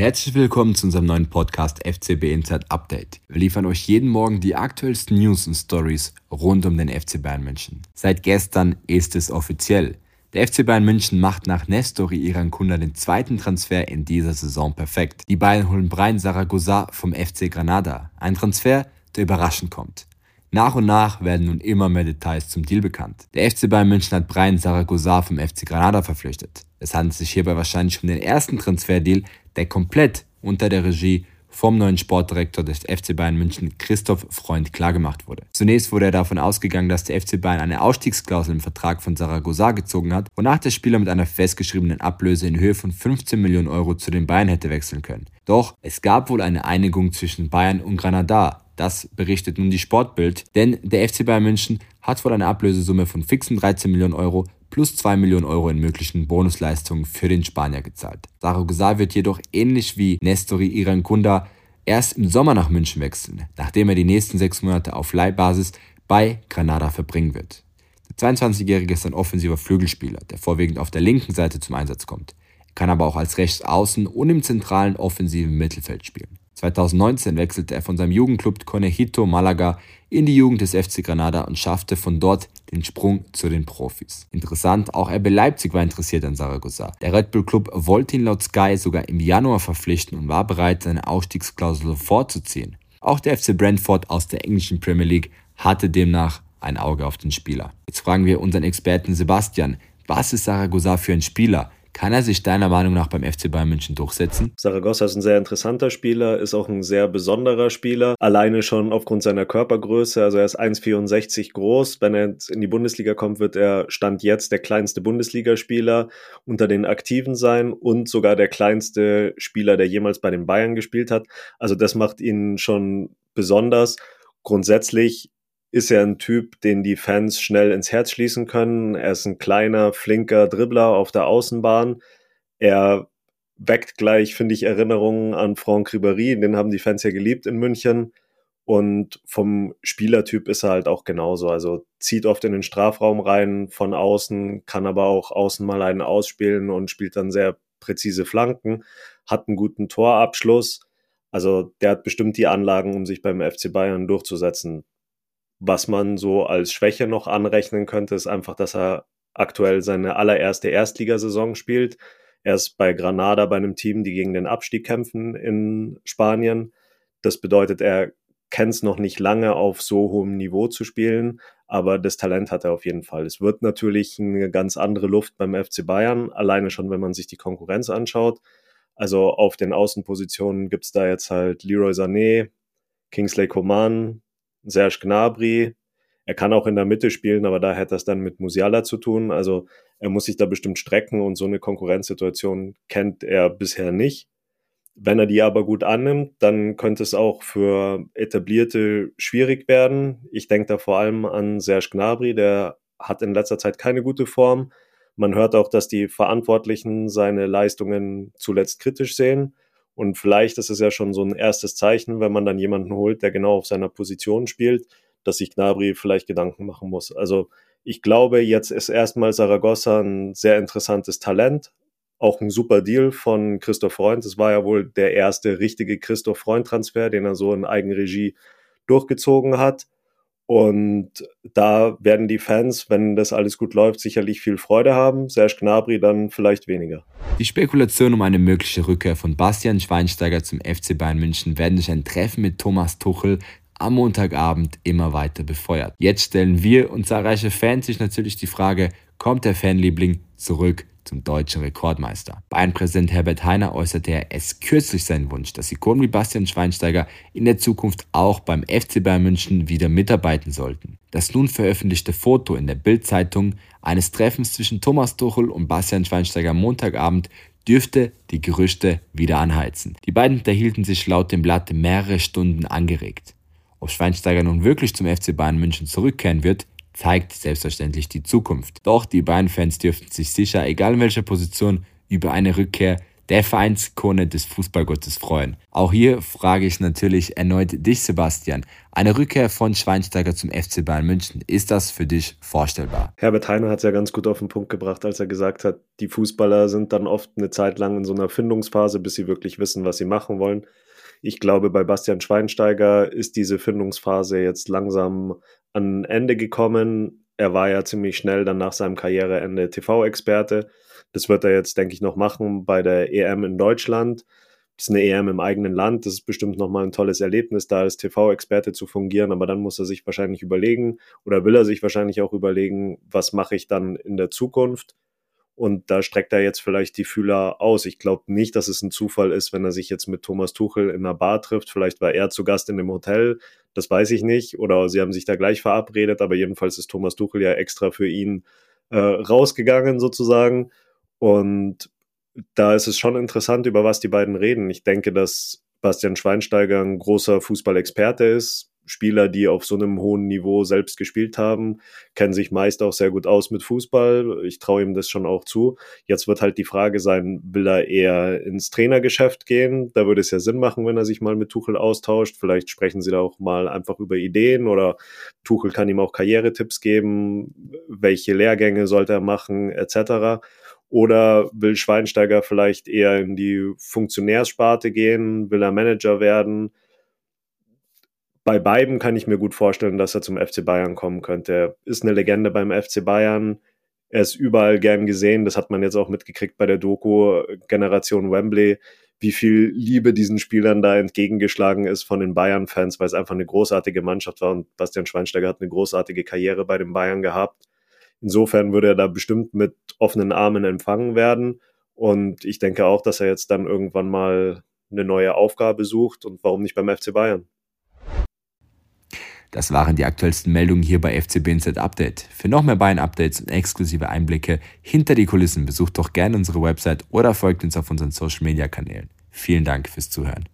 Herzlich willkommen zu unserem neuen Podcast FCB Inside Update. Wir liefern euch jeden Morgen die aktuellsten News und Stories rund um den FC Bayern München. Seit gestern ist es offiziell. Der FC Bayern München macht nach Nestori Irankunda den zweiten Transfer in dieser Saison perfekt. Die Bayern holen Brian Zaragoza vom FC Granada. Ein Transfer, der überraschend kommt. Nach und nach werden nun immer mehr Details zum Deal bekannt. Der FC Bayern München hat Brian Zaragoza vom FC Granada verpflichtet. Es handelt sich hierbei wahrscheinlich um den ersten Transferdeal, der komplett unter der Regie vom neuen Sportdirektor des FC Bayern München, Christoph Freund, klargemacht wurde. Zunächst wurde er davon ausgegangen, dass der FC Bayern eine Ausstiegsklausel im Vertrag von Saragossa gezogen hat, wonach der Spieler mit einer festgeschriebenen Ablöse in Höhe von 15 Millionen Euro zu den Bayern hätte wechseln können. Doch es gab wohl eine Einigung zwischen Bayern und Granada. Das berichtet nun die Sportbild, denn der FC Bayern München hat wohl eine Ablösesumme von fixen 13 Millionen Euro plus 2 Millionen Euro in möglichen Bonusleistungen für den Spanier gezahlt. Saragossa wird jedoch ähnlich wie Nestori Irankunda erst im Sommer nach München wechseln, nachdem er die nächsten sechs Monate auf Leihbasis bei Granada verbringen wird. Der 22-Jährige ist ein offensiver Flügelspieler, der vorwiegend auf der linken Seite zum Einsatz kommt. Er kann aber auch als Rechtsaußen und im zentralen offensiven Mittelfeld spielen. 2019 wechselte er von seinem Jugendclub Conejito Malaga in die Jugend des FC Granada und schaffte von dort den Sprung zu den Profis. Interessant, auch RB Leipzig war interessiert an Saragossa. Der Red Bull Club wollte ihn laut Sky sogar im Januar verpflichten und war bereit, seine Ausstiegsklausel vorzuziehen. Auch der FC Brentford aus der englischen Premier League hatte demnach ein Auge auf den Spieler. Jetzt fragen wir unseren Experten Sebastian, was ist Saragossa für ein Spieler? Kann er sich deiner Meinung nach beim FC Bayern München durchsetzen? Saragossa ist ein sehr interessanter Spieler, ist auch ein sehr besonderer Spieler. Alleine schon aufgrund seiner Körpergröße. Also er ist 1,64 groß. Wenn er jetzt in die Bundesliga kommt, wird er Stand jetzt der kleinste Bundesligaspieler unter den Aktiven sein und sogar der kleinste Spieler, der jemals bei den Bayern gespielt hat. Also das macht ihn schon besonders. Grundsätzlich ist er ein Typ, den die Fans schnell ins Herz schließen können. Er ist ein kleiner, flinker Dribbler auf der Außenbahn. Er weckt gleich, finde ich, Erinnerungen an Franck Ribéry. Den haben die Fans ja geliebt in München. Und vom Spielertyp ist er halt auch genauso. Also zieht oft in den Strafraum rein von außen, kann aber auch außen mal einen ausspielen und spielt dann sehr präzise Flanken, hat einen guten Torabschluss. Also der hat bestimmt die Anlagen, um sich beim FC Bayern durchzusetzen. Was man so als Schwäche noch anrechnen könnte, ist einfach, dass er aktuell seine allererste Erstligasaison spielt. Er ist bei Granada bei einem Team, die gegen den Abstieg kämpfen in Spanien. Das bedeutet, er kennt es noch nicht lange auf so hohem Niveau zu spielen, aber das Talent hat er auf jeden Fall. Es wird natürlich eine ganz andere Luft beim FC Bayern, alleine schon, wenn man sich die Konkurrenz anschaut. Also auf den Außenpositionen gibt's da jetzt halt Leroy Sané, Kingsley Coman, Serge Gnabry. Er kann auch in der Mitte spielen, aber da hätte das dann mit Musiala zu tun. Also er muss sich da bestimmt strecken und so eine Konkurrenzsituation kennt er bisher nicht. Wenn er die aber gut annimmt, dann könnte es auch für Etablierte schwierig werden. Ich denke da vor allem an Serge Gnabry, der hat in letzter Zeit keine gute Form. Man hört auch, dass die Verantwortlichen seine Leistungen zuletzt kritisch sehen. Und vielleicht ist es ja schon so ein erstes Zeichen, wenn man dann jemanden holt, der genau auf seiner Position spielt, dass sich Gnabry vielleicht Gedanken machen muss. Also ich glaube, jetzt ist erstmal Saragossa ein sehr interessantes Talent. Auch ein super Deal von Christoph Freund. Es war ja wohl der erste richtige Christoph Freund-Transfer, den er so in Eigenregie durchgezogen hat. Und da werden die Fans, wenn das alles gut läuft, sicherlich viel Freude haben. Serge Gnabry dann vielleicht weniger. Die Spekulation um eine mögliche Rückkehr von Bastian Schweinsteiger zum FC Bayern München werden durch ein Treffen mit Thomas Tuchel am Montagabend immer weiter befeuert. Jetzt stellen wir und zahlreiche Fans sich natürlich die Frage, kommt der Fanliebling zurück zum deutschen Rekordmeister. Bayern-Präsident Herbert Heiner äußerte er es kürzlich seinen Wunsch, dass Ikonen wie Bastian Schweinsteiger in der Zukunft auch beim FC Bayern München wieder mitarbeiten sollten. Das nun veröffentlichte Foto in der Bild-Zeitung eines Treffens zwischen Thomas Tuchel und Bastian Schweinsteiger Montagabend dürfte die Gerüchte wieder anheizen. Die beiden unterhielten sich laut dem Blatt mehrere Stunden angeregt. Ob Schweinsteiger nun wirklich zum FC Bayern München zurückkehren wird, zeigt selbstverständlich die Zukunft. Doch die beiden Fans dürften sich sicher, egal in welcher Position, über eine Rückkehr der Vereinskone des Fußballgottes freuen. Auch hier frage ich natürlich erneut dich, Sebastian. Eine Rückkehr von Schweinsteiger zum FC Bayern München, ist das für dich vorstellbar? Herbert Heiner hat es ja ganz gut auf den Punkt gebracht, als er gesagt hat, die Fußballer sind dann oft eine Zeit lang in so einer Findungsphase, bis sie wirklich wissen, was sie machen wollen. Ich glaube, bei Bastian Schweinsteiger ist diese Findungsphase jetzt langsam an Ende gekommen. Er war ja ziemlich schnell dann nach seinem Karriereende TV-Experte. Das wird er jetzt, denke ich, noch machen bei der EM in Deutschland. Das ist eine EM im eigenen Land. Das ist bestimmt nochmal ein tolles Erlebnis, da als TV-Experte zu fungieren. Aber dann muss er sich wahrscheinlich überlegen oder will er sich wahrscheinlich auch überlegen, was mache ich dann in der Zukunft? Und da streckt er jetzt vielleicht die Fühler aus. Ich glaube nicht, dass es ein Zufall ist, wenn er sich jetzt mit Thomas Tuchel in einer Bar trifft. Vielleicht war er zu Gast in dem Hotel. Das weiß ich nicht. Oder sie haben sich da gleich verabredet. Aber jedenfalls ist Thomas Tuchel ja extra für ihn äh, rausgegangen sozusagen. Und da ist es schon interessant, über was die beiden reden. Ich denke, dass Bastian Schweinsteiger ein großer Fußballexperte ist. Spieler, die auf so einem hohen Niveau selbst gespielt haben, kennen sich meist auch sehr gut aus mit Fußball. Ich traue ihm das schon auch zu. Jetzt wird halt die Frage sein, will er eher ins Trainergeschäft gehen? Da würde es ja Sinn machen, wenn er sich mal mit Tuchel austauscht. Vielleicht sprechen sie da auch mal einfach über Ideen oder Tuchel kann ihm auch Karrieretipps geben, welche Lehrgänge sollte er machen, etc. Oder will Schweinsteiger vielleicht eher in die Funktionärssparte gehen? Will er Manager werden? Bei beiden kann ich mir gut vorstellen, dass er zum FC Bayern kommen könnte. Er ist eine Legende beim FC Bayern. Er ist überall gern gesehen. Das hat man jetzt auch mitgekriegt bei der Doku Generation Wembley, wie viel Liebe diesen Spielern da entgegengeschlagen ist von den Bayern-Fans, weil es einfach eine großartige Mannschaft war und Bastian Schweinsteiger hat eine großartige Karriere bei den Bayern gehabt. Insofern würde er da bestimmt mit offenen Armen empfangen werden. Und ich denke auch, dass er jetzt dann irgendwann mal eine neue Aufgabe sucht und warum nicht beim FC Bayern. Das waren die aktuellsten Meldungen hier bei FCB Insight Update. Für noch mehr Bayern-Updates und exklusive Einblicke hinter die Kulissen besucht doch gerne unsere Website oder folgt uns auf unseren Social-Media-Kanälen. Vielen Dank fürs Zuhören.